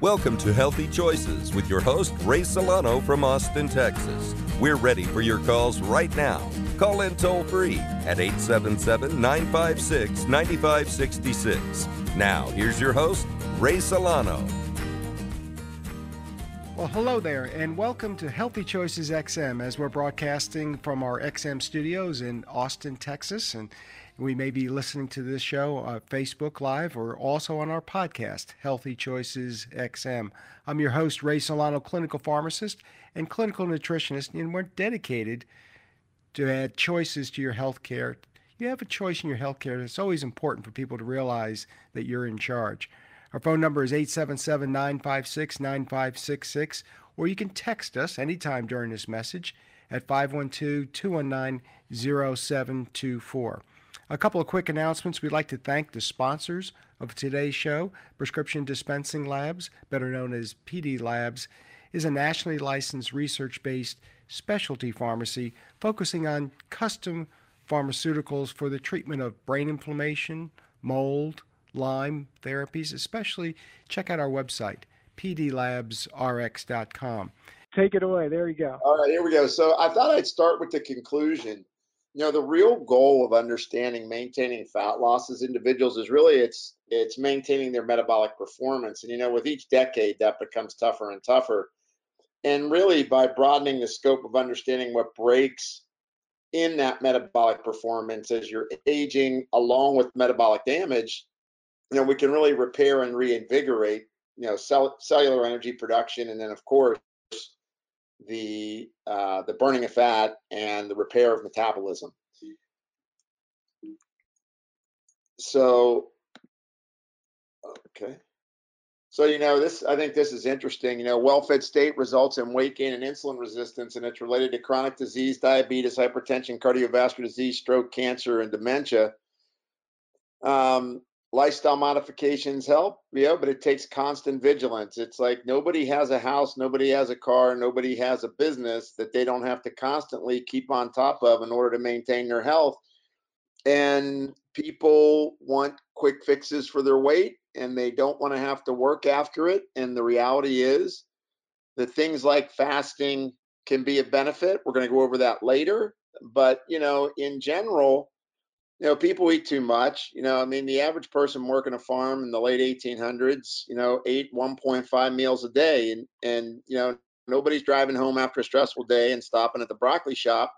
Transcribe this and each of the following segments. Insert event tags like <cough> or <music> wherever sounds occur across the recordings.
Welcome to Healthy Choices with your host, Ray Solano from Austin, Texas. We're ready for your calls right now. Call in toll free at 877 956 9566. Now, here's your host, Ray Solano. Well, hello there, and welcome to Healthy Choices XM as we're broadcasting from our XM studios in Austin, Texas. And we may be listening to this show on Facebook Live or also on our podcast, Healthy Choices XM. I'm your host, Ray Solano, clinical pharmacist and clinical nutritionist, and we're dedicated to add choices to your health care. You have a choice in your health care. It's always important for people to realize that you're in charge. Our phone number is 877 956 9566, or you can text us anytime during this message at 512 219 0724. A couple of quick announcements. We'd like to thank the sponsors of today's show. Prescription Dispensing Labs, better known as PD Labs, is a nationally licensed research based specialty pharmacy focusing on custom pharmaceuticals for the treatment of brain inflammation, mold, Lyme therapies, especially check out our website, pdlabsrx.com. Take it away. There you go. All right, here we go. So I thought I'd start with the conclusion you know the real goal of understanding maintaining fat loss as individuals is really it's it's maintaining their metabolic performance. And you know with each decade that becomes tougher and tougher. And really by broadening the scope of understanding what breaks in that metabolic performance as you're aging along with metabolic damage you know we can really repair and reinvigorate you know cell, cellular energy production. And then of course the uh, the burning of fat and the repair of metabolism. So, okay. So, you know, this, I think this is interesting. You know, well fed state results in weight gain and insulin resistance, and it's related to chronic disease, diabetes, hypertension, cardiovascular disease, stroke, cancer, and dementia. Um, lifestyle modifications help, yeah, but it takes constant vigilance. It's like nobody has a house, nobody has a car, nobody has a business that they don't have to constantly keep on top of in order to maintain their health. And people want quick fixes for their weight and they don't want to have to work after it. And the reality is that things like fasting can be a benefit. We're going to go over that later. But, you know, in general, you know, people eat too much. You know, I mean, the average person working a farm in the late 1800s, you know, ate 1.5 meals a day, and and you know, nobody's driving home after a stressful day and stopping at the broccoli shop.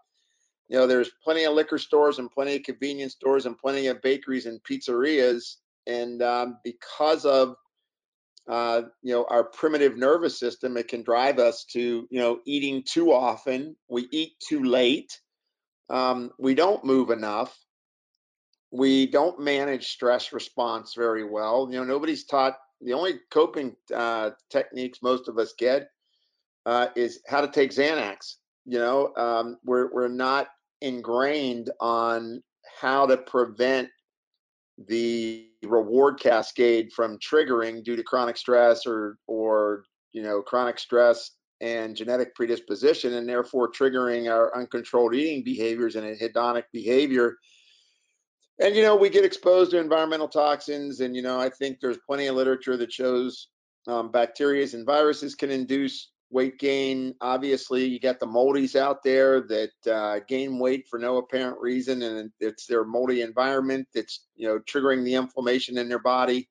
You know, there's plenty of liquor stores and plenty of convenience stores and plenty of bakeries and pizzerias, and um, because of uh, you know our primitive nervous system, it can drive us to you know eating too often. We eat too late. Um, we don't move enough we don't manage stress response very well. You know, nobody's taught the only coping uh, techniques most of us get uh, is how to take Xanax. You know, um, we're we're not ingrained on how to prevent the reward cascade from triggering due to chronic stress or or you know chronic stress and genetic predisposition and therefore triggering our uncontrolled eating behaviors and hedonic behavior and you know we get exposed to environmental toxins and you know i think there's plenty of literature that shows um, bacteria and viruses can induce weight gain. Obviously you got the moldies out there that uh, gain weight for no apparent reason and it's their moldy environment that's you know triggering the inflammation in their body.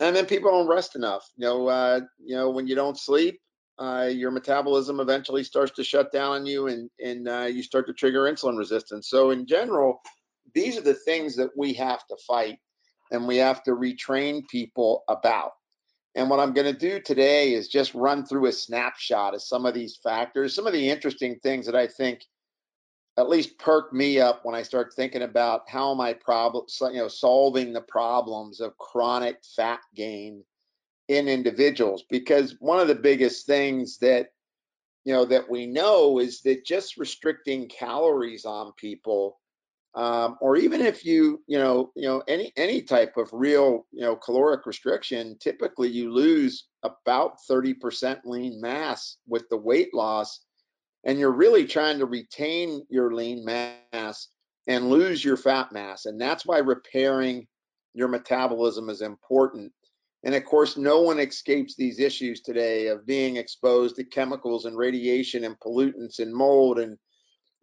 And then people don't rest enough. You know uh, you know when you don't sleep uh, your metabolism eventually starts to shut down on you and and uh, you start to trigger insulin resistance. So in general these are the things that we have to fight and we have to retrain people about. And what I'm going to do today is just run through a snapshot of some of these factors, some of the interesting things that I think at least perk me up when I start thinking about how am I problem, you know, solving the problems of chronic fat gain in individuals. Because one of the biggest things that you know that we know is that just restricting calories on people um, or even if you you know you know any any type of real you know caloric restriction typically you lose about 30% lean mass with the weight loss and you're really trying to retain your lean mass and lose your fat mass and that's why repairing your metabolism is important. And of course, no one escapes these issues today of being exposed to chemicals and radiation and pollutants and mold and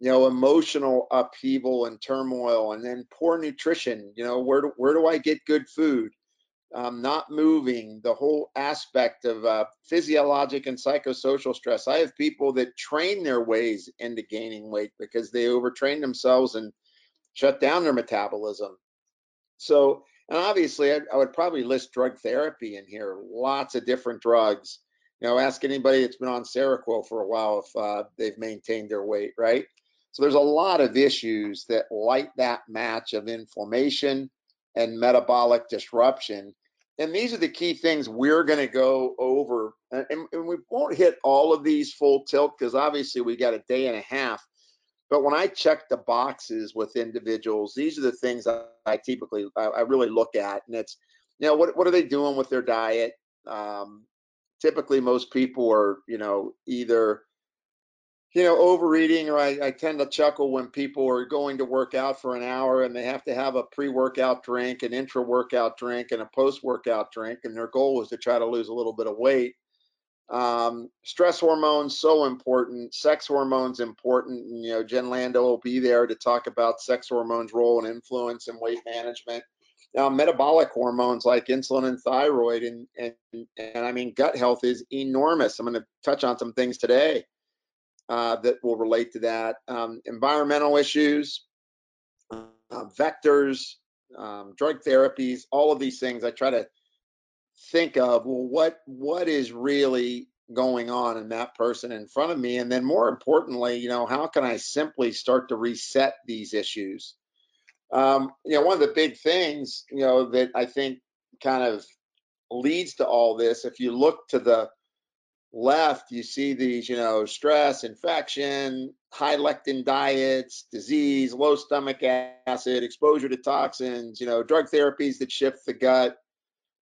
you know emotional upheaval and turmoil and then poor nutrition you know where do, where do i get good food? Um, not moving the whole aspect of uh, physiologic and psychosocial stress. I have people that train their ways into gaining weight because they overtrain themselves and shut down their metabolism. So and obviously I, I would probably list drug therapy in here lots of different drugs. You know ask anybody that's been on seroquel for a while if uh, they've maintained their weight right so there's a lot of issues that light that match of inflammation and metabolic disruption. And these are the key things we're going to go over. And, and, we won't hit all of these full tilt because obviously we got a day and a half. But when I check the boxes with individuals, these are the things I typically I, really look at, and it's you know what what are they doing with their diet? Um, typically, most people are you know either you know, overeating, or I, I, tend to chuckle when people are going to work out for an hour and they have to have a pre workout drink, an intra workout drink, and a post workout drink. And their goal was to try to lose a little bit of weight. Um, stress hormones, so important. Sex hormones, important. You know, Jen Lando will be there to talk about sex hormones' role and influence in weight management. Now, metabolic hormones like insulin and thyroid, and, and, and I mean, gut health is enormous. I'm going to touch on some things today uh, that will relate to that. Um, environmental issues, uh, vectors, um, drug therapies, all of these things. I try to think of well, what what is really going on in that person in front of me, and then more importantly, you know, how can I simply start to reset these issues? Um, you know, one of the big things, you know, that I think kind of leads to all this, if you look to the left, you see these, you know, stress, infection, high lectin diets, disease, low stomach acid, exposure to toxins, you know, drug therapies that shift the gut,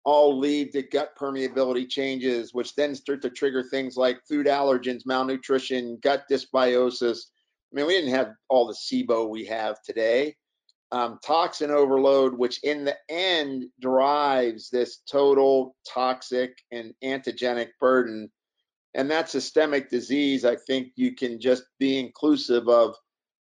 all lead to gut permeability changes, which then start to trigger things like food allergens, malnutrition, gut dysbiosis. I mean, we didn't have all the SIBO we have today. Um, toxin overload, which in the end drives this total toxic and antigenic burden and that systemic disease, I think you can just be inclusive of,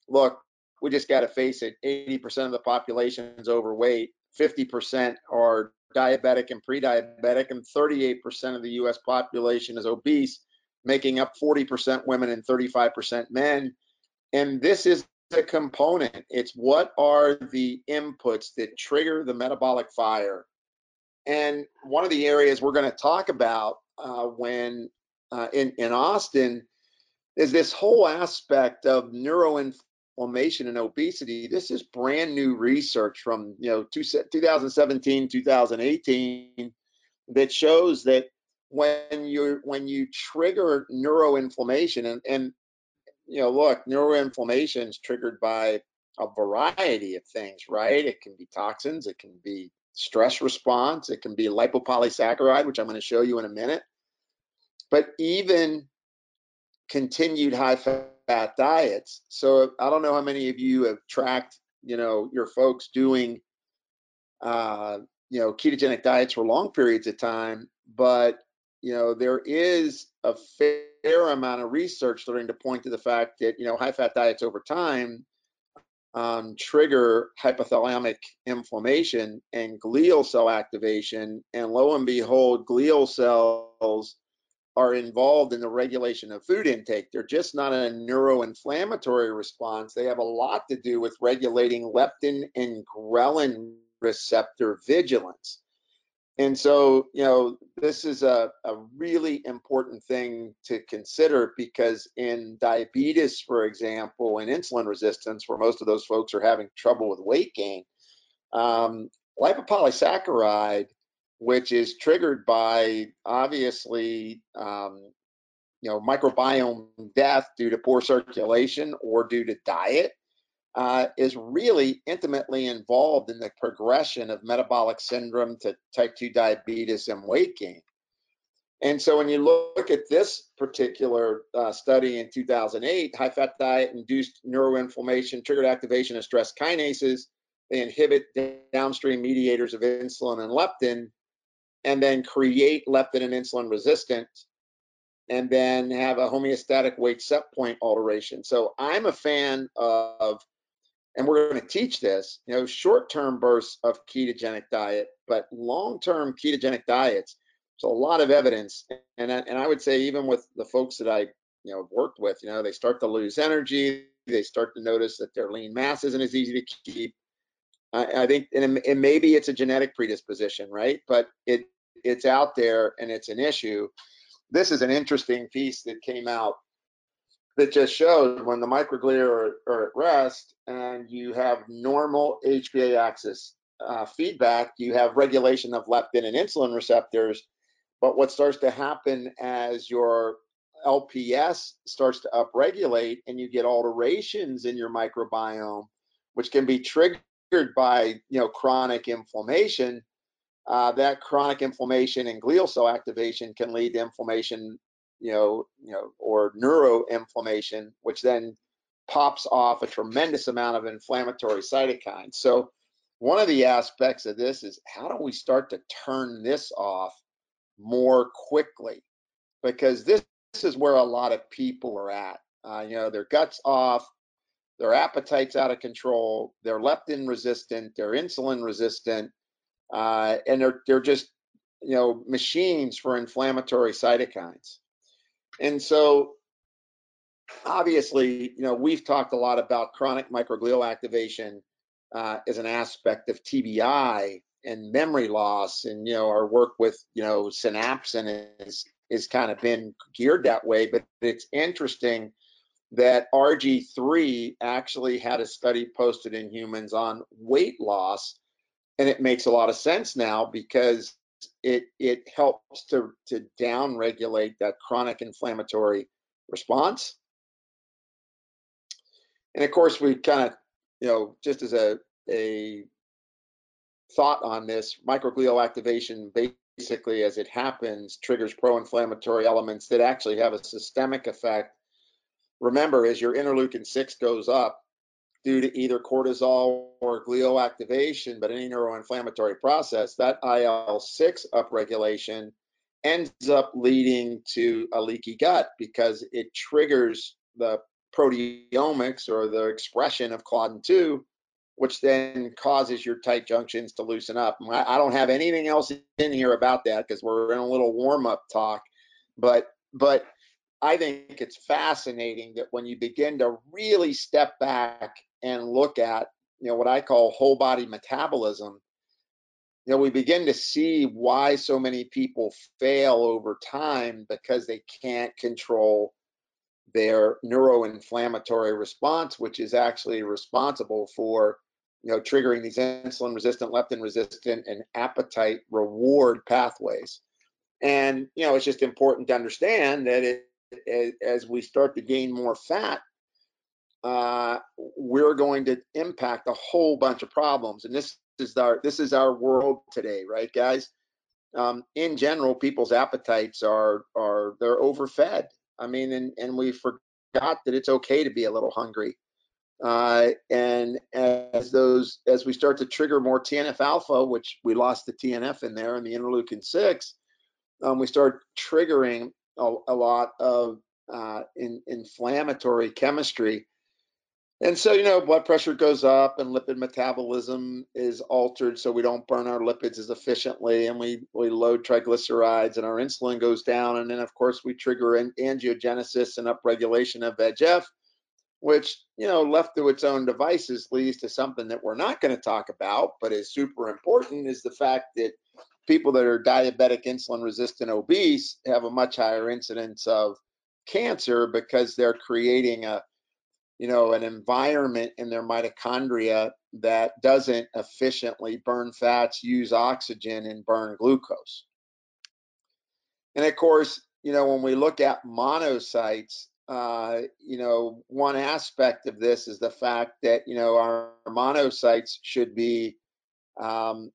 look, we just got to face it 80% of the population is overweight, 50% are diabetic and pre diabetic, and 38% of the US population is obese, making up 40% women and 35% men. And this is a component. It's what are the inputs that trigger the metabolic fire? And one of the areas we're going to talk about uh, when uh, in in Austin is this whole aspect of neuroinflammation and obesity. This is brand new research from you know two, 2017 2018 that shows that when you when you trigger neuroinflammation and and you know look neuroinflammation is triggered by a variety of things right it can be toxins it can be stress response it can be lipopolysaccharide which i'm going to show you in a minute but even continued high fat diets. So I don't know how many of you have tracked, you know, your folks doing, uh, you know, ketogenic diets for long periods of time, but you know, there is a fair amount of research starting to point to the fact that you know high fat diets over time um, trigger hypothalamic inflammation and glial cell activation, and lo and behold, glial cells are involved in the regulation of food intake. They're just not a neuroinflammatory response. They have a lot to do with regulating leptin and ghrelin receptor vigilance. And so, you know, this is a, a really important thing to consider because in diabetes, for example, and insulin resistance, where most of those folks are having trouble with weight gain, um, lipopolysaccharide which is triggered by obviously um, you know microbiome death due to poor circulation or due to diet uh, is really intimately involved in the progression of metabolic syndrome to type 2 diabetes and weight gain. And so when you look at this particular uh, study in 2008 high fat diet induced neuroinflammation triggered activation of stress kinases. They inhibit downstream mediators of insulin and leptin and then create leptin and insulin resistance and then have a homeostatic weight set point alteration. So I'm a fan of, and we're going to teach this, you know, short-term bursts of ketogenic diet, but long-term ketogenic diets. So a lot of evidence, and I, and I would say even with the folks that I you know worked with, you know, they start to lose energy, they start to notice that their lean mass isn't as easy to keep. I, I think, and, and maybe it's a genetic predisposition, right? But it it's out there and it's an issue this is an interesting piece that came out that just showed when the microglia are, are at rest and you have normal HPA axis uh, feedback, you have regulation of leptin and insulin receptors. But what starts to happen as your LPS starts to upregulate and you get alterations in your microbiome, which can be triggered by you know chronic inflammation, uh, that chronic inflammation and glial cell activation can lead to inflammation, you know, you know, or neuroinflammation, which then pops off a tremendous amount of inflammatory cytokines. So one of the aspects of this is how do we start to turn this off more quickly? Because this, this is where a lot of people are at. Uh, you know, their guts off, their appetite's out of control, they're leptin resistant, they're insulin resistant, uh, and they're they're just you know machines for inflammatory cytokines. And so obviously, you know, we've talked a lot about chronic microglial activation uh, as an aspect of TBI and memory loss, and you know, our work with you know synapsin is is kind of been geared that way. But it's interesting that RG3 actually had a study posted in humans on weight loss and it makes a lot of sense now because it it helps to to down regulate that chronic inflammatory response. And of course we kind of you know just as a a thought on this microglial activation basically as it happens triggers pro-inflammatory elements that actually have a systemic effect remember as your interleukin 6 goes up due to either cortisol or glial activation, but any neuroinflammatory process, that IL 6 upregulation ends up leading to a leaky gut because it triggers the proteomics or the expression of claudin 2 which then causes your tight junctions to loosen up. I don't have anything else in here about that because we're in a little warm-up talk but but i think it's fascinating that when you begin to really step back and look at you know what I call whole body metabolism, you know we begin to see why so many people fail over time because they can't control their neuroinflammatory response, which is actually responsible for you know triggering these insulin resistant, leptin resistant, and appetite reward pathways. And you know it's just important to understand that it, as we start to gain more fat, uh, we're going to impact a whole bunch of problems. And this is our this is our world today, right, guys? Um, in general, people's appetites are are they're overfed. I mean, and and we forgot that it's okay to be a little hungry. Uh, and as those as we start to trigger more TNF alpha, which we lost the TNF in there and the interleukin six, um, we start triggering a, a lot of uh, in, inflammatory chemistry and so, you know, blood pressure goes up and lipid metabolism is altered so we don't burn our lipids as efficiently and we, we load triglycerides and our insulin goes down. And then, of course, we trigger an angiogenesis and upregulation of VEGF, which, you know, left to its own devices leads to something that we're not going to talk about, but is super important is the fact that people that are diabetic, insulin resistant, obese have a much higher incidence of cancer because they're creating a you know, an environment in their mitochondria that doesn't efficiently burn fats, use oxygen, and burn glucose. And of course, you know, when we look at monocytes, uh, you know, one aspect of this is the fact that, you know, our monocytes should be um,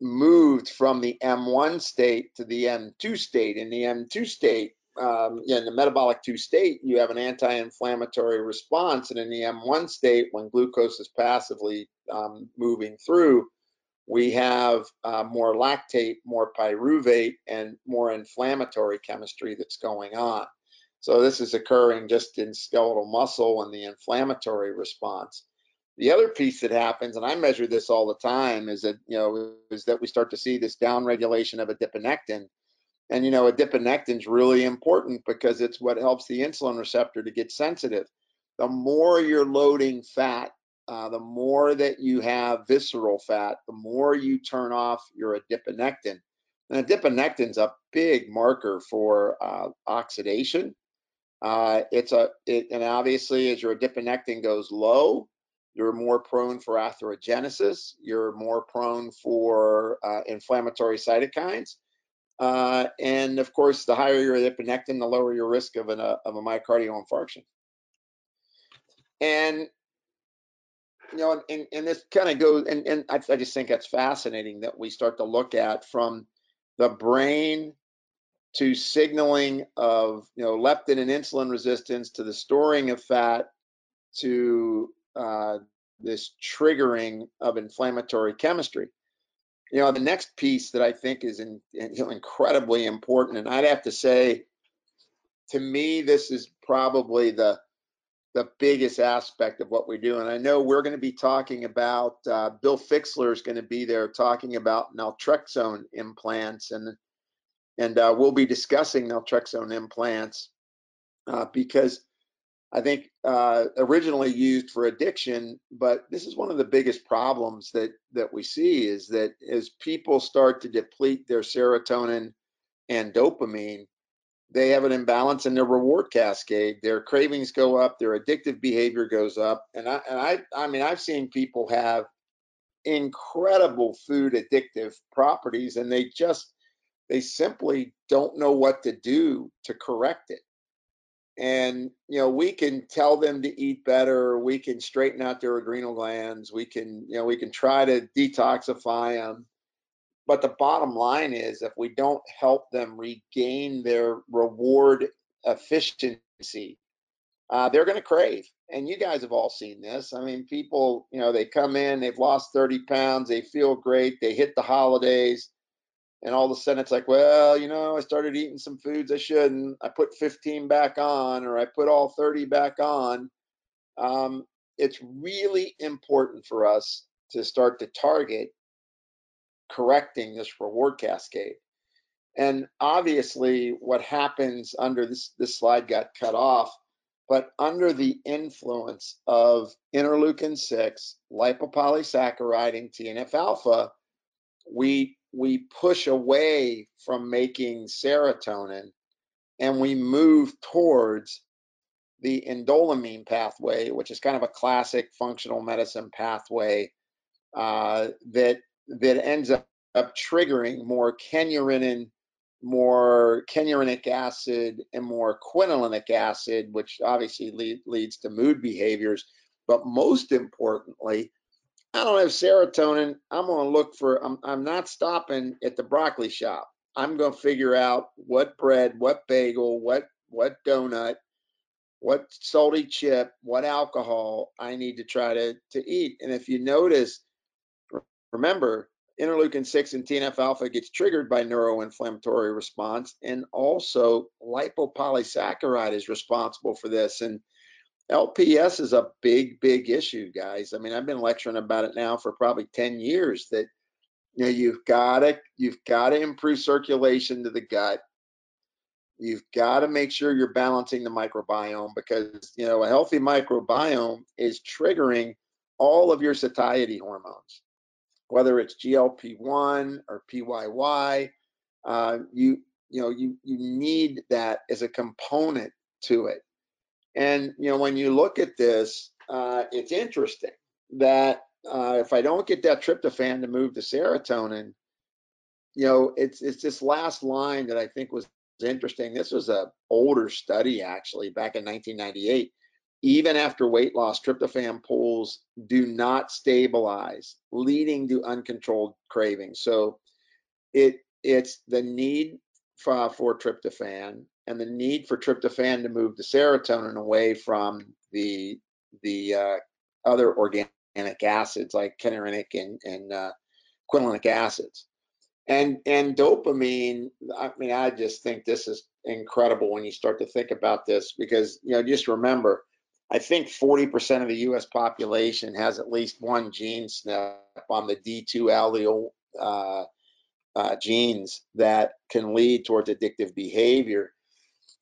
moved from the M1 state to the M2 state. In the M2 state, um, in the metabolic 2 state, you have an anti-inflammatory response, and in the M1 state, when glucose is passively um, moving through, we have uh, more lactate, more pyruvate, and more inflammatory chemistry that's going on. So this is occurring just in skeletal muscle and the inflammatory response. The other piece that happens, and I measure this all the time, is that you know is that we start to see this downregulation of adiponectin, and you know adiponectin is really important because it's what helps the insulin receptor to get sensitive. The more you're loading fat, uh, the more that you have visceral fat, the more you turn off your adiponectin. And adiponectin is a big marker for uh, oxidation. Uh, it's a it, and obviously as your adiponectin goes low, you're more prone for atherogenesis. You're more prone for uh, inflammatory cytokines. Uh, and of course, the higher your adiponectin, the lower your risk of, an, uh, of a myocardial infarction. And you know, and, and this kind of goes, and, and I, I just think that's fascinating that we start to look at from the brain to signaling of you know leptin and insulin resistance to the storing of fat to uh, this triggering of inflammatory chemistry. You know, the next piece that I think is in, you know, incredibly important, and I'd have to say, to me, this is probably the the biggest aspect of what we do. And I know we're going to be talking about uh, Bill Fixler is going to be there talking about naltrexone implants, and and uh, we'll be discussing naltrexone implants uh, because I think uh, originally used for addiction, but this is one of the biggest problems that that we see is that as people start to deplete their serotonin and dopamine, they have an imbalance in their reward cascade. Their cravings go up, their addictive behavior goes up, and I and I I mean I've seen people have incredible food addictive properties, and they just they simply don't know what to do to correct it and you know we can tell them to eat better we can straighten out their adrenal glands we can you know we can try to detoxify them but the bottom line is if we don't help them regain their reward efficiency uh, they're going to crave. And you guys have all seen this. I mean people you know they come in they've lost 30 pounds they feel great they hit the holidays and all of a sudden it's like, well, you know, I started eating some foods I shouldn't. I put 15 back on, or I put all 30 back on. Um, it's really important for us to start to target correcting this reward cascade. And obviously, what happens under this, this slide got cut off, but under the influence of interleukin 6, lipopolysaccharide, and TNF alpha, we we push away from making serotonin and we move towards the indoleamine pathway, which is kind of a classic functional medicine pathway uh, that that ends up, up triggering more kynurenine, more kynureninic acid, and more quinolinic acid, which obviously lead, leads to mood behaviors. But most importantly, I don't have serotonin. I'm going to look for, I'm, I'm not stopping at the broccoli shop. I'm going to figure out what bread, what bagel, what, what donut, what salty chip, what alcohol I need to try to, to eat. And if you notice, remember, interleukin 6 and TNF alpha gets triggered by neuroinflammatory response, and also lipopolysaccharide is responsible for this. And LPS is a big, big issue, guys. I mean, I've been lecturing about it now for probably 10 years that you know you've got to you've got to improve circulation to the gut. You've got to make sure you're balancing the microbiome because you know a healthy microbiome is triggering all of your satiety hormones, whether it's GLP-1 or PYY. Uh, you you know you you need that as a component to it. And you know, when you look at this, uh, it's interesting that uh, if I don't get that tryptophan to move to serotonin, you know, it's it's this last line that I think was interesting. This was a older study actually back in 1998. Even after weight loss, tryptophan pools do not stabilize, leading to uncontrolled cravings. So it it's the need for, for tryptophan and the need for tryptophan to move the serotonin away from the the uh, other organic acids like kynureninic and, and uh, quinolinic acids. And and dopamine, I mean, I just think this is incredible when you start to think about this because you know, just remember, I think 40% of the U.S. population has at least one gene SNP on the D2 allele uh, uh, genes that can lead towards addictive behavior.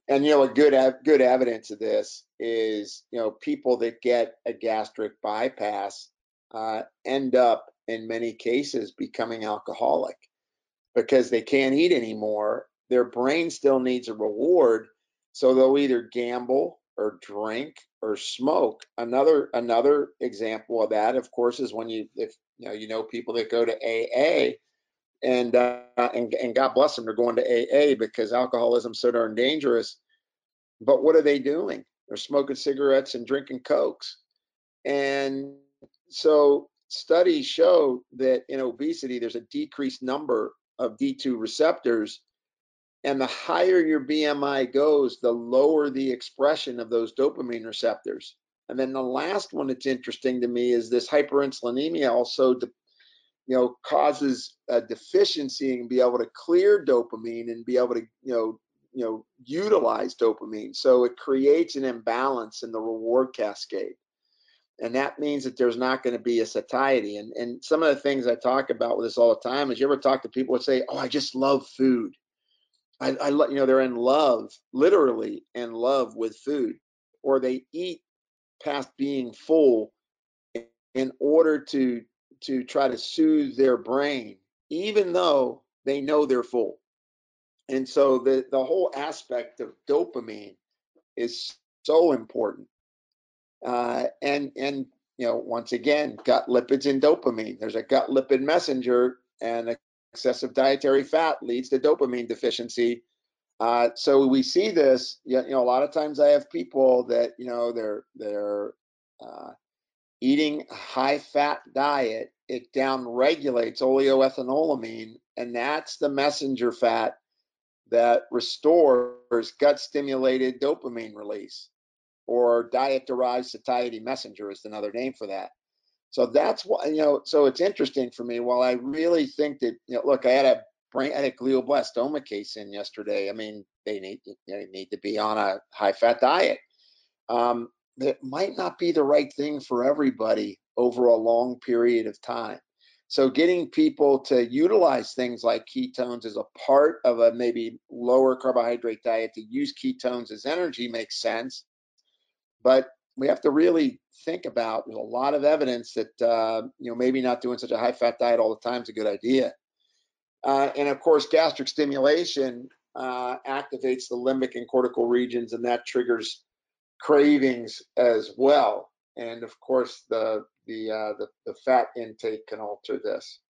And you know, a good good evidence of this is you know people that get a gastric bypass uh, end up in many cases becoming alcoholic because they can't eat anymore. Their brain still needs a reward, so they'll either gamble or drink or smoke. Another another example of that, of course, is when you if you know you know people that go to AA and uh, and and God bless them, they're going to AA because alcoholism's so darn dangerous. But what are they doing? They're smoking cigarettes and drinking cokes, and so studies show that in obesity there's a decreased number of D2 receptors and the higher your BMI goes, the lower the expression of those dopamine receptors. And then the last one that's interesting to me is this hyperinsulinemia also, de- you know, causes a deficiency and be able to clear dopamine and be able to, you know, you know, utilize dopamine. So it creates an imbalance in the reward cascade. And that means that there's not going to be a satiety. And and some of the things I talk about with this all the time is you ever talk to people that say, Oh, I just love food I, I you know they're in love, literally in love with food, or they eat past being full in order to to try to soothe their brain, even though they know they're full. And so the the whole aspect of dopamine is so important. Uh, and and you know once again, gut lipids and dopamine. There's a gut lipid messenger, and excessive dietary fat leads to dopamine deficiency. Uh, so we see this. You know, a lot of times I have people that you know they're they're uh, eating a high fat diet. It down regulates oleoethanolamine, and that's the messenger fat that restores gut stimulated dopamine release, or diet derived satiety messenger is another name for that. So that's what you know. So it's interesting for me. While I really think that you know, look, I had a brain, I had a glioblastoma case in yesterday. I mean, they need they need to be on a high fat diet. Um, it might not be the right thing for everybody over a long period of time. So getting people to utilize things like ketones as a part of a maybe lower carbohydrate diet to use ketones as energy makes sense. But we have to really think about there's a lot of evidence that uh, you know maybe not doing such a high fat diet all the time is a good idea uh, and of course gastric stimulation uh, activates the limbic and cortical regions and that triggers cravings as well and of course the the uh, the, the fat intake can alter this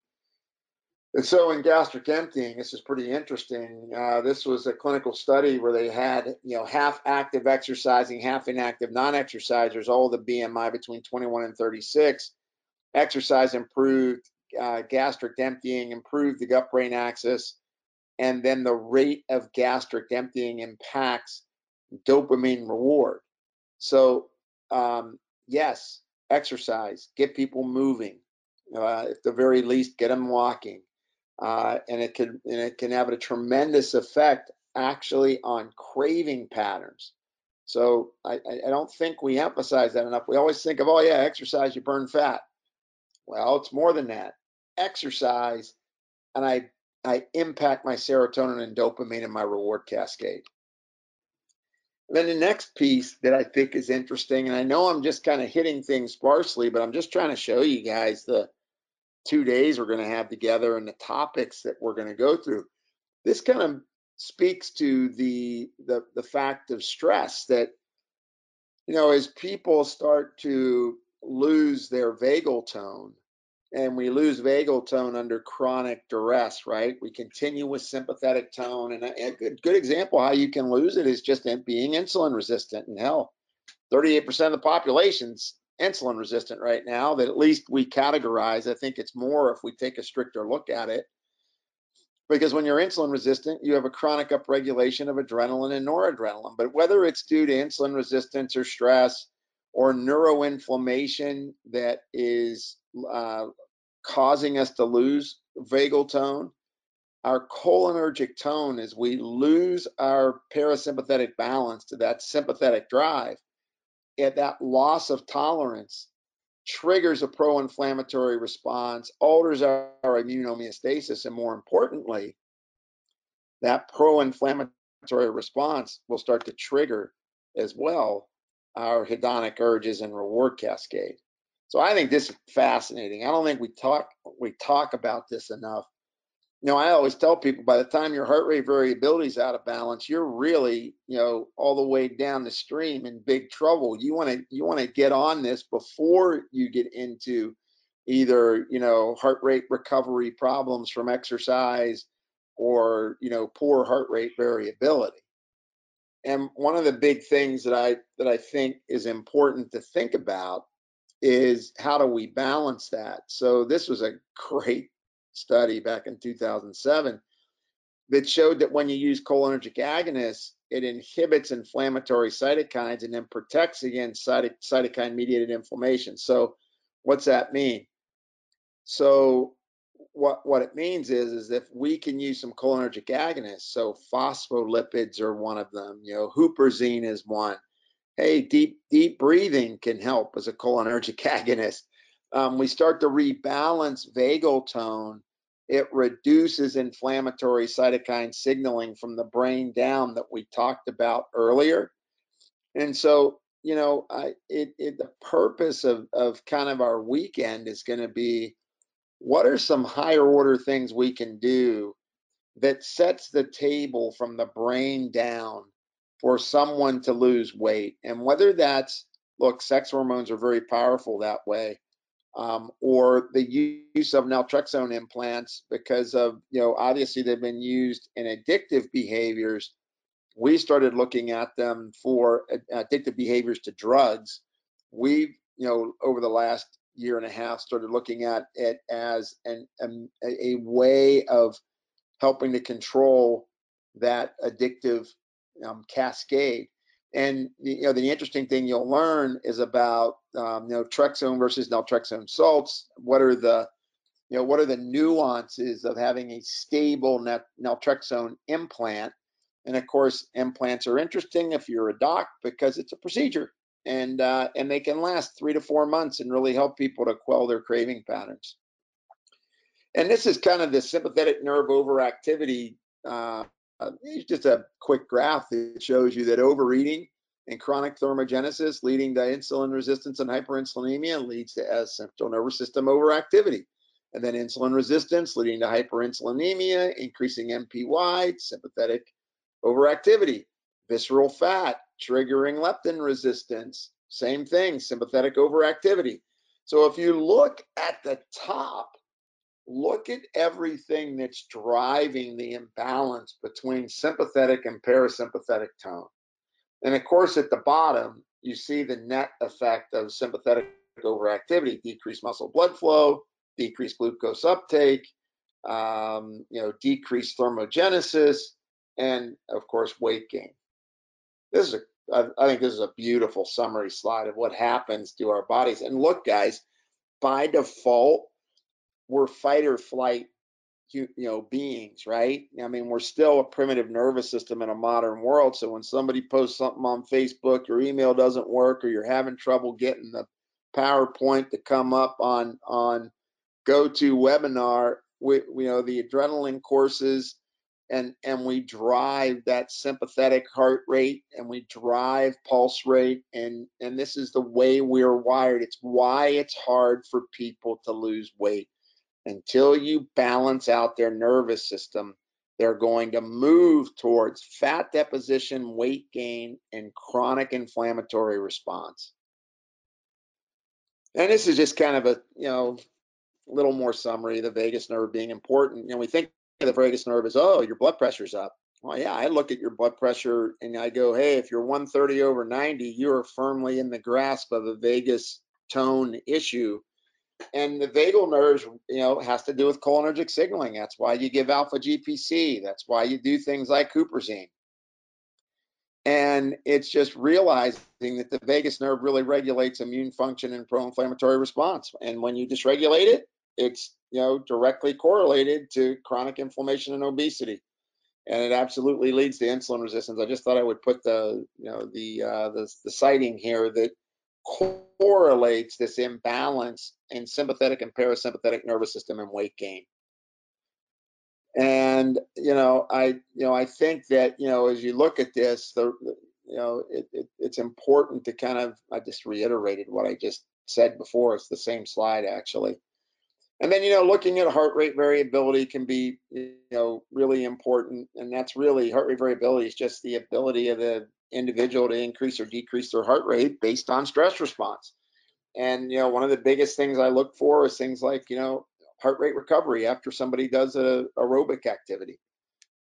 and so in gastric emptying, this is pretty interesting. Uh, this was a clinical study where they had, you know, half active exercising, half inactive non-exercisers, all the BMI between 21 and 36. Exercise improved uh, gastric emptying, improved the gut-brain axis, and then the rate of gastric emptying impacts dopamine reward. So um, yes, exercise, get people moving. Uh, at the very least, get them walking uh, and it can and it can have a tremendous effect actually on craving patterns. So I, I don't think we emphasize that enough. We always think of, oh yeah, exercise, you burn fat. Well, it's more than that. Exercise, and I I impact my serotonin and dopamine in my reward cascade. Then the next piece that I think is interesting, and I know I'm just kind of hitting things sparsely, but I'm just trying to show you guys the two days we're going to have together and the topics that we're going to go through. This kind of speaks to the, the the fact of stress that you know as people start to lose their vagal tone and we lose vagal tone under chronic duress right we continue with sympathetic tone and a, good, good example how you can lose it is just being insulin resistant and hell 38% of the population's insulin resistant right now that at least we categorize. I think it's more if we take a stricter look at it. Because when you're insulin resistant, you have a chronic upregulation of adrenaline and noradrenaline. But whether it's due to insulin resistance or stress or neuroinflammation that is uh, causing us to lose vagal tone. Our cholinergic tone is we lose our parasympathetic balance to that sympathetic drive. And that loss of tolerance triggers a pro-inflammatory response, alters our, our immune homeostasis, and more importantly, that pro-inflammatory response will start to trigger as well our hedonic urges and reward cascade. So I think this is fascinating. I don't think we talk we talk about this enough. You know, I always tell people by the time your heart rate variability is out of balance, you're really, you know, all the way down the stream in big trouble. You want to you want to get on this before you get into either, you know, heart rate recovery problems from exercise or, you know, poor heart rate variability. And one of the big things that I that I think is important to think about is how do we balance that? So this was a great study back in 2007 that showed that when you use cholinergic agonists, it inhibits inflammatory cytokines and then protects against cytokine mediated inflammation. So what's that mean? So what what it means is is if we can use some cholinergic agonists, so phospholipids are one of them, you know, huperzine is one. Hey, deep deep breathing can help as a cholinergic <laughs> agonist. Um, we start to rebalance vagal tone. It reduces inflammatory cytokine signaling from the brain down that we talked about earlier. And so, you know, I, it, it the purpose of of kind of our weekend is going to be what are some higher order things we can do that sets the table from the brain down for someone to lose weight. And whether that's look sex hormones are very powerful that way um, or the use of naltrexone implants because of you know obviously they've been used in addictive behaviors. We started looking at them for addictive behaviors to drugs. We've you know over the last year and a half started looking at it as an, um, a, a way of helping to control that addictive um, cascade. And you know the interesting thing you'll learn is about um, you know trexone versus naltrexone salts. What are the you know what are the nuances of having a stable naltrexone implant? And of course, implants are interesting if you're a doc because it's a procedure and uh, and they can last three to four months and really help people to quell their craving patterns. And this is kind of the sympathetic nerve overactivity. Uh, uh, it's just a quick graph that shows you that overeating and chronic thermogenesis leading to insulin resistance and hyperinsulinemia leads to a central nervous system overactivity. And then insulin resistance leading to hyperinsulinemia, increasing NPY, sympathetic overactivity, visceral fat, triggering leptin resistance. Same thing, sympathetic overactivity. So if you look at the top, look at everything that's driving the imbalance between sympathetic and parasympathetic tone. And of course, at the bottom, you see the net effect of sympathetic overactivity, decreased muscle blood flow, decreased glucose uptake, um, you know, decreased thermogenesis, and of course, weight gain. This is a I, I think this is a beautiful summary slide of what happens to our bodies. And look, guys, by default, we're fight or flight you, know beings right? I mean we're still a primitive nervous system in a modern world so when somebody posts something on facebook your email doesn't work or you're having trouble getting the powerpoint to come up on on GoToWebinar we, you know the adrenaline courses and and we drive that sympathetic heart rate and we drive pulse rate and and this is the way we're wired. It's why it's hard for people to lose weight until you balance out their nervous system they're going to move towards fat deposition weight gain and chronic inflammatory response and this is just kind of a you know little more summary the vagus nerve being important you know we think the vagus nerve is, oh, your blood pressure's up. Well, yeah, I look at your blood pressure and I go, hey, if you're 130 over 90, you're firmly in the grasp of a vagus tone issue. And the vagal nerves, you know, has to do with cholinergic signaling. That's why you give alpha GPC. That's why you do things like huperzine. And it's just realizing that the vagus nerve really regulates immune function and pro-inflammatory response. And when you dysregulate it, it's you know directly correlated to chronic inflammation and obesity and it absolutely leads to insulin resistance i just thought i would put the you know the uh, the, the citing here that correlates this imbalance in sympathetic and parasympathetic nervous system and weight gain. And you know i you know i think that you know as you look at this the you know it, it, it's important to kind of i just reiterated what i just said before. It's the same slide actually. And then you know looking at heart rate variability can be you know really important. And that's really heart rate variability is just the ability of the individual to increase or decrease their heart rate based on stress response and you know one of the biggest things i look for is things like you know heart rate recovery after somebody does a aerobic activity.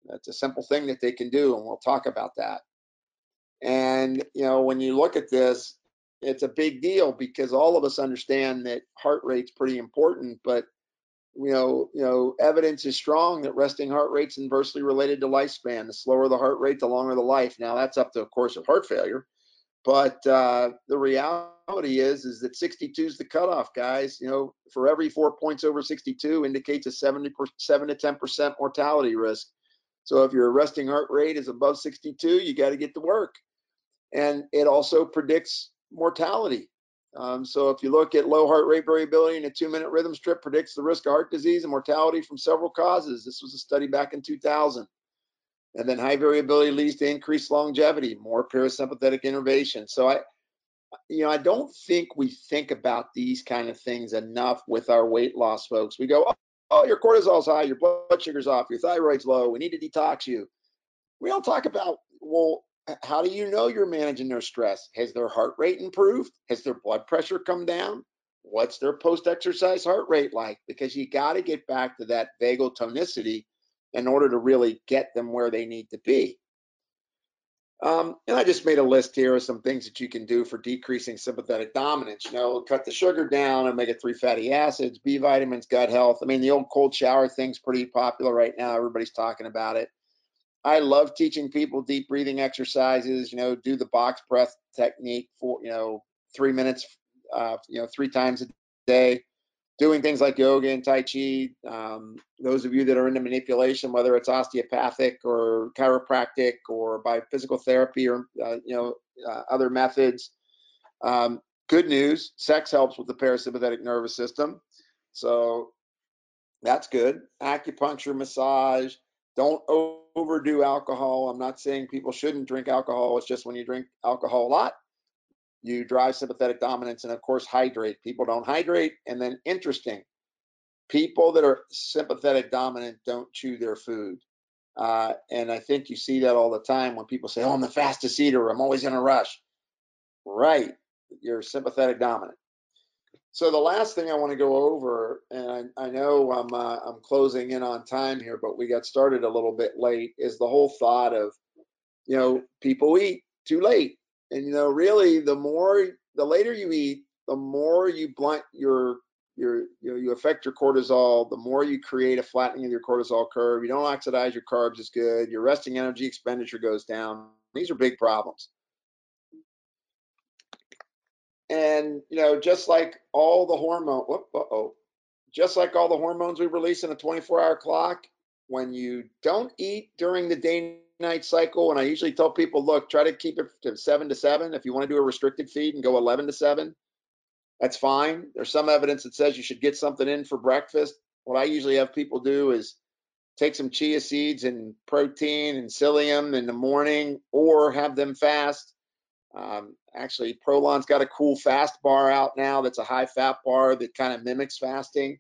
That's a simple thing that they can do, and we'll talk about that. And you know, when you look at this, it's a big deal because all of us understand that heart rate's pretty important, but you know, you know, evidence is strong that resting heart rate's inversely related to lifespan. The slower the heart rate, the longer the life. Now that's up to, of course, of heart failure, but uh, the reality is, is that 62 is the cutoff, guys. You know, for every four points over 62 indicates a 70 7 to 10 percent mortality risk. So if your resting heart rate is above 62, you got to get to work. And it also predicts mortality. Um, so if you look at low heart rate variability in a two-minute rhythm strip, predicts the risk of heart disease and mortality from several causes. This was a study back in 2000. And then high variability leads to increased longevity, more parasympathetic innervation. So I, you know, I don't think we think about these kind of things enough with our weight loss folks. We go, oh, oh, your cortisol's high, your blood sugar's off, your thyroid's low, we need to detox you. We don't talk about, well, how do you know you're managing their stress? Has their heart rate improved? Has their blood pressure come down? What's their post exercise heart rate like? Because you got to get back to that vagal tonicity in order to really get them where they need to be. Um, and I just made a list here of some things that you can do for decreasing sympathetic dominance. You know, cut the sugar down, omega-3 fatty acids, B vitamins, gut health. I mean, the old cold shower thing's pretty popular right now. Everybody's talking about it. I love teaching people deep breathing exercises. You know, do the box breath technique for you know three minutes, uh, you know, three times a day doing things like yoga and tai chi um, those of you that are into manipulation whether it's osteopathic or chiropractic or by physical therapy or uh, you know uh, other methods um, good news sex helps with the parasympathetic nervous system so that's good acupuncture massage don't overdo alcohol i'm not saying people shouldn't drink alcohol it's just when you drink alcohol a lot you drive sympathetic dominance, and of course, hydrate. People don't hydrate. And then, interesting, people that are sympathetic dominant don't chew their food. Uh, and I think you see that all the time when people say, Oh, I'm the fastest eater, I'm always in a rush. Right, you're sympathetic dominant. So the last thing I want to go over, and I, I know I'm uh, I'm closing in on time here, but we got started a little bit late, is the whole thought of, you know, people eat too late. And you know, really, the more the later you eat, the more you blunt your your you know you affect your cortisol. The more you create a flattening of your cortisol curve. You don't oxidize your carbs as good. Your resting energy expenditure goes down. These are big problems. And you know, just like all the hormone, whoop, uh-oh, just like all the hormones we release in a 24-hour clock, when you don't eat during the day night cycle. And I usually tell people, look, try to keep it to seven to seven. If you want to do a restricted feed and go 11 to seven, that's fine. There's some evidence that says you should get something in for breakfast. What I usually have people do is take some chia seeds and protein and psyllium in the morning or have them fast. Um, actually, Prolon's got a cool fast bar out now that's a high fat bar that kind of mimics fasting.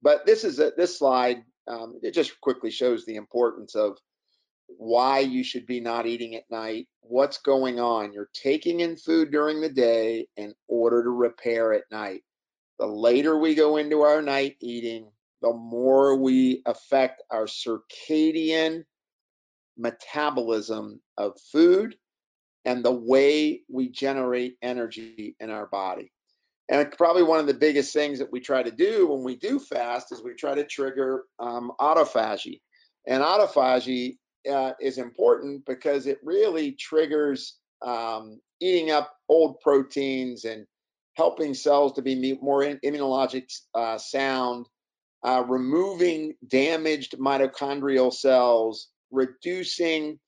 But this is a, this slide, um, it just quickly shows the importance of why you should be not eating at night, what's going on. You're taking in food during the day in order to repair at night. The later we go into our night eating, the more we affect our circadian metabolism of food and the way we generate energy in our body. And probably one of the biggest things that we try to do when we do fast is we try to trigger um, autophagy. And autophagy uh, is important because it really triggers um, eating up old proteins and helping cells to be more immunologic uh, sound, uh, removing damaged mitochondrial cells, reducing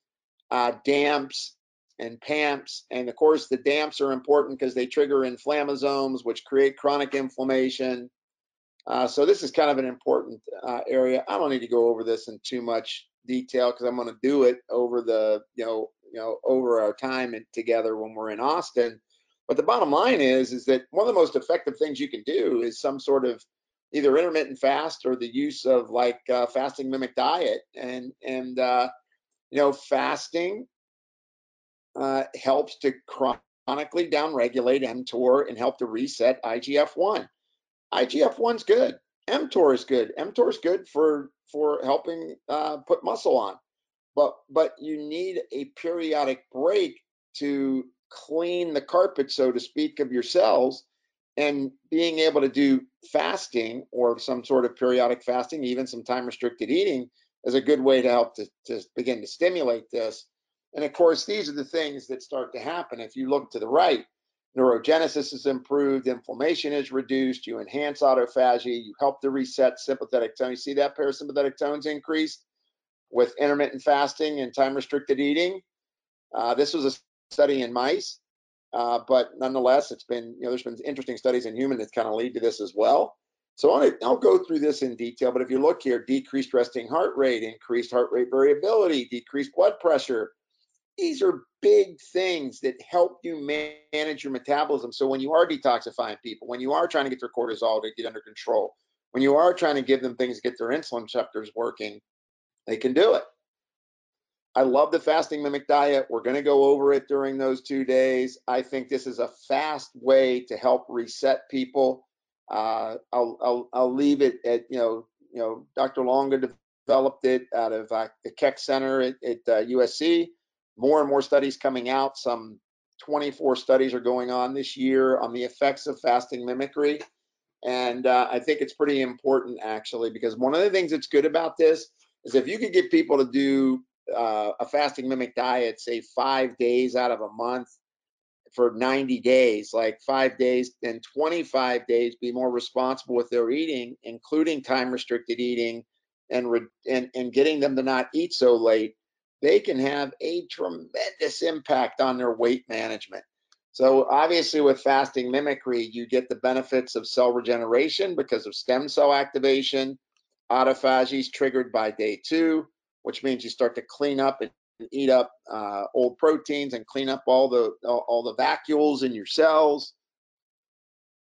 uh, DAMPs and PAMPs. And of course, the DAMPs are important because they trigger inflammasomes, which create chronic inflammation. Uh, so this is kind of an important uh, area. I don't need to go over this in too much detail because I'm going to do it over the, you know, you know, over our time and together when we're in Austin. But the bottom line is, is that one of the most effective things you can do is some sort of either intermittent fast or the use of like uh, fasting mimic diet. And and uh, you know, fasting uh, helps to chronically downregulate mTOR and help to reset IGF-1. IGF-1's good. mTOR is good. mTOR is good for for helping uh, put muscle on, but but you need a periodic break to clean the carpet, so to speak, of your cells. And being able to do fasting or some sort of periodic fasting, even some time restricted eating, is a good way to help to, to begin to stimulate this. And of course, these are the things that start to happen. If you look to the right, neurogenesis is improved, inflammation is reduced, you enhance autophagy, you help to reset sympathetic tone. You see that parasympathetic tones increased with intermittent fasting and time restricted eating. Uh, this was a study in mice, uh, but nonetheless, it's been, you know, there's been interesting studies in humans that kind of lead to this as well. So I'll go through this in detail, but if you look here, decreased resting heart rate, increased heart rate variability, decreased blood pressure, these are big things that help you manage your metabolism. So when you are detoxifying people, when you are trying to get their cortisol to get under control, when you are trying to give them things to get their insulin receptors working, they can do it. I love the fasting mimic diet. We're going to go over it during those two days. I think this is a fast way to help reset people. Uh, I'll, I'll, I'll leave it at you know you know Dr. Longo developed it out of uh, the Keck Center at, at uh, USC more and more studies coming out. Some 24 studies are going on this year on the effects of fasting mimicry. And uh, I think it's pretty important actually, because one of the things that's good about this is if you could get people to do uh, a fasting mimic diet, say five days out of a month for 90 days, like five days, then 25 days, be more responsible with their eating, including time restricted eating and, re- and, and getting them to not eat so late they can have a tremendous impact on their weight management. So obviously with fasting mimicry, you get the benefits of cell regeneration because of stem cell activation. Autophagy is triggered by day two, which means you start to clean up and eat up uh, old proteins and clean up all the all, all the vacuoles in your cells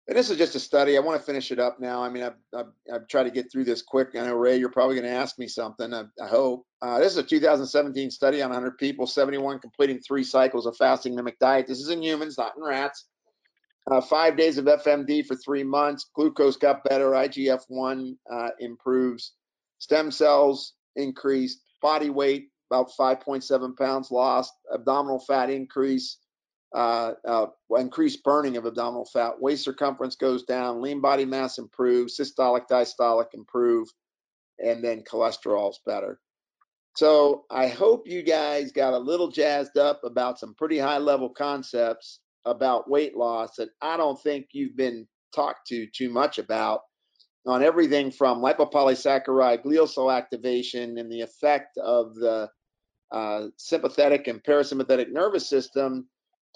and this is just a study. I want to finish it up now. I mean, I've, I've, I've tried to get through this quick. I know, Ray, you're probably going to ask me something. I, I hope. Uh, this is a 2017 study on 100 people, 71 completing three cycles of fasting mimic diet. This is in humans, not in rats. Uh, five days of FMD for three months. Glucose got better. IGF-1 uh, improves. Stem cells increased. Body weight about 5.7 pounds lost. Abdominal fat increase uh, uh, increased burning of abdominal fat, waist circumference goes down, lean body mass improves, systolic, diastolic improve, and then cholesterol's better. So I hope you guys got a little jazzed up about some pretty high level concepts about weight loss that I don't think you've been talked to too much about on everything from lipopolysaccharide, glial cell activation, and the effect of the uh, sympathetic and parasympathetic nervous system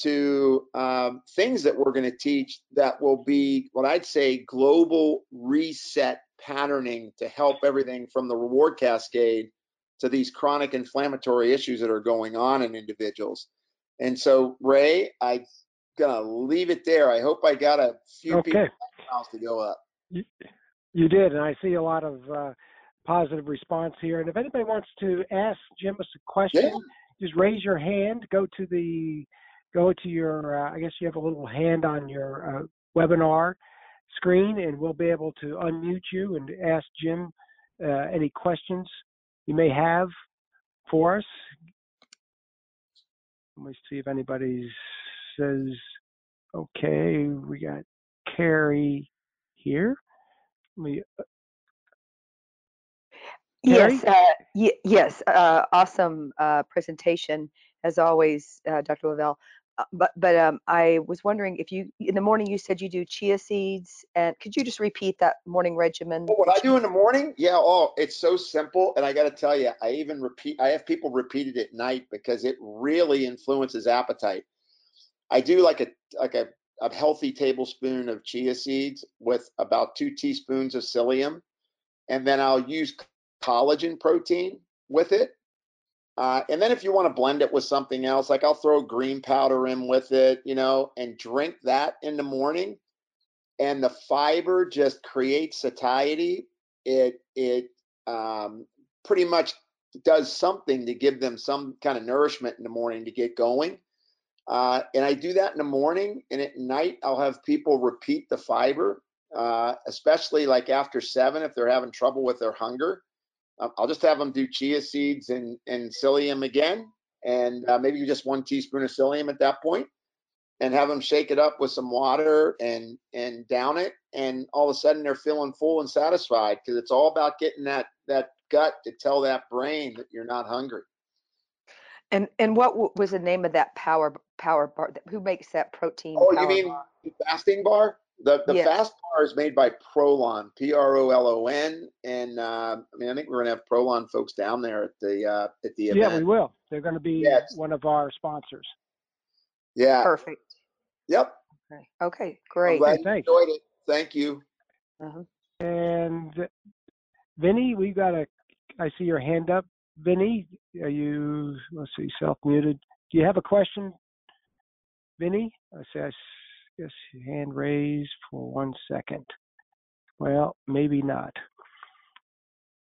to um, things that we're going to teach that will be what I'd say global reset patterning to help everything from the reward cascade to these chronic inflammatory issues that are going on in individuals. And so, Ray, I'm gonna leave it there. I hope I got a few okay. people to go up. You, you, did, and I see a lot of uh, positive response here. And if anybody wants to ask Jim a question, yeah. just raise your hand. Go to the go to your, uh, I guess you have a little hand on your uh, webinar screen, and we'll be able to unmute you and ask Jim uh, any questions you may have for us. Let me see if anybody says, okay, we got Carrie here. Let me, uh, Yes, uh, yes, uh, awesome uh, presentation as always, uh, Dr. LaValle. Uh, but but um, I was wondering if you in the morning you said you do chia seeds, and could you just repeat that morning regimen? Oh, what I do in the morning? Yeah. Oh, it's so simple, and I got to tell you, I even repeat. I have people repeat it at night because it really influences appetite. I do like a like a, a healthy tablespoon of chia seeds with about two teaspoons of psyllium, and then I'll use collagen protein with it uh, and then if you want to blend it with something else, like I'll throw green powder in with it, you know, and drink that in the morning. And the fiber just creates satiety. It it um, pretty much does something to give them some kind of nourishment in the morning to get going. Uh, and I do that in the morning, and at night I'll have people repeat the fiber, uh, especially like after seven if they're having trouble with their hunger. I'll just have them do chia seeds and, and psyllium again, and uh, maybe just one teaspoon of psyllium at that point, and have them shake it up with some water and and down it, and all of a sudden they're feeling full and satisfied because it's all about getting that that gut to tell that brain that you're not hungry. And and what was the name of that power power bar? Who makes that protein? Oh, you mean bar? fasting bar? The the fast bar is made by Prolon, P R O L O N, and uh, I mean I think we're gonna have Prolon folks down there at the uh, at the event. Yeah, we will. They're going to be yeah, one of our sponsors. Yeah. Perfect. Yep. Okay. Okay. Great. I'm glad you enjoyed it. Thank you. Uh-huh. And Vinny, we got a. I see your hand up. Vinny, are you? Let's see, self muted. Do you have a question, Vinny? I say I Yes, hand raised for one second. Well, maybe not.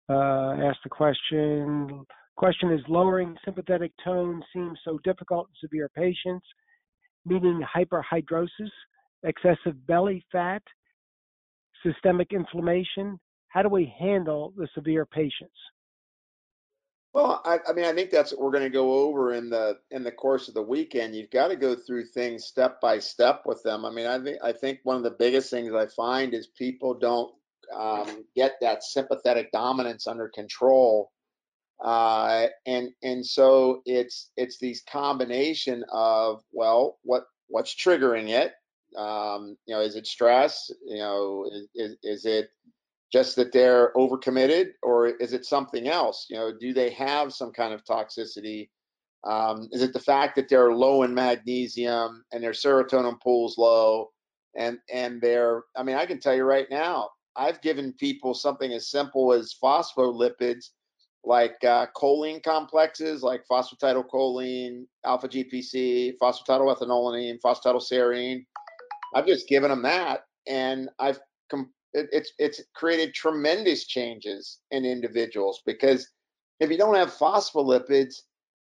Uh, ask the question. Question is lowering sympathetic tone seems so difficult in severe patients, meaning hyperhidrosis, excessive belly fat, systemic inflammation. How do we handle the severe patients? Well, I, I, mean, I think that's what we're going to go over in the in the course of the weekend. You've got to go through things step by step with them. I mean, I think I think one of the biggest things I find is people don't um, get that sympathetic dominance under control, uh, and and so it's it's these combination of well, what what's triggering it? Um, you know, is it stress? You know, is, is, is it just that they're overcommitted or is it something else? You know do they have some kind of toxicity? Um, is it the fact that they're low in magnesium and their serotonin pool's low and and they're i mean i can tell you right now i've given people something as simple as phospholipids like uh, choline complexes like phosphatidylcholine alpha gpc phosphatidylethanolamine phosphatidylserine. I've just given them that and i've com- it, it's it's created tremendous changes in individuals because if you don't have phospholipids,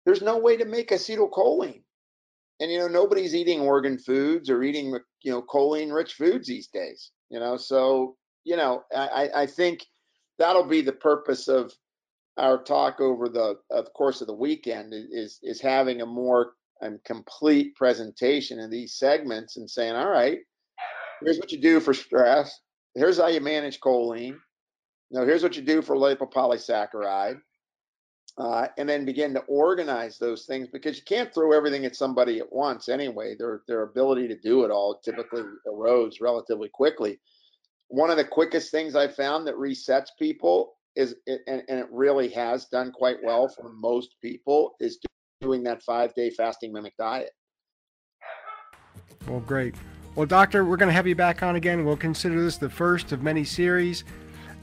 there's no way to make acetylcholine. And you know, nobody's eating organ foods or eating you know choline rich foods these days. You know, so you know, I, I think that'll be the purpose of our talk over the, the course of the weekend is is having a more um, complete presentation in these segments and saying, all right, here's what you do for stress here's how you manage choline. Now, here's what you do for lipopolysaccharide. Uh, and then begin to organize those things because you can't throw everything at somebody at once anyway. Their their ability to do it all typically erodes relatively quickly. One of the quickest things I found that resets people is, and, and it really has done quite well for most people, is doing that five day fasting mimic diet. Well, great. Well, Doctor, we're going to have you back on again. We'll consider this the first of many series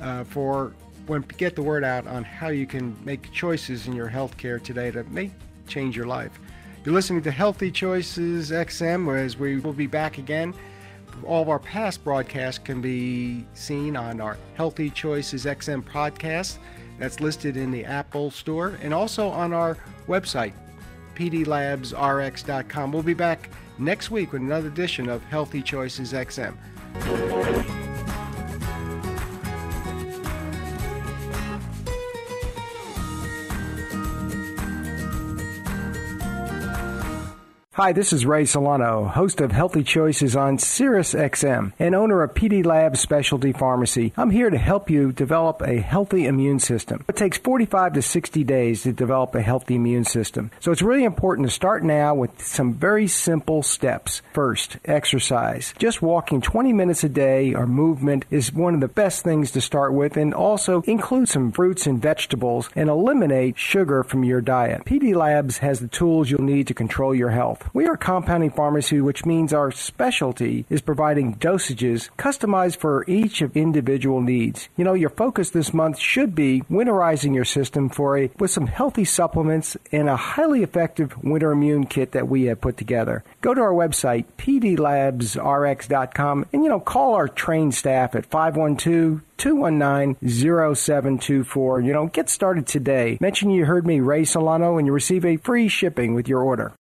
uh, for when get the word out on how you can make choices in your healthcare today that may change your life. You're listening to Healthy Choices XM, as we will be back again. All of our past broadcasts can be seen on our Healthy Choices XM podcast. That's listed in the Apple Store and also on our website, pdlabsrx.com. We'll be back next week with another edition of Healthy Choices XM. Hi, this is Ray Solano, host of Healthy Choices on Sirius XM and owner of PD Labs Specialty Pharmacy. I'm here to help you develop a healthy immune system. It takes 45 to 60 days to develop a healthy immune system. So it's really important to start now with some very simple steps. First, exercise. Just walking 20 minutes a day or movement is one of the best things to start with and also include some fruits and vegetables and eliminate sugar from your diet. PD Labs has the tools you'll need to control your health. We are compounding pharmacy, which means our specialty is providing dosages customized for each of individual needs. You know, your focus this month should be winterizing your system for a with some healthy supplements and a highly effective winter immune kit that we have put together. Go to our website pdlabsrx.com and you know call our trained staff at 512 219-0724. You know, get started today. Mention you heard me, Ray Solano, and you receive a free shipping with your order.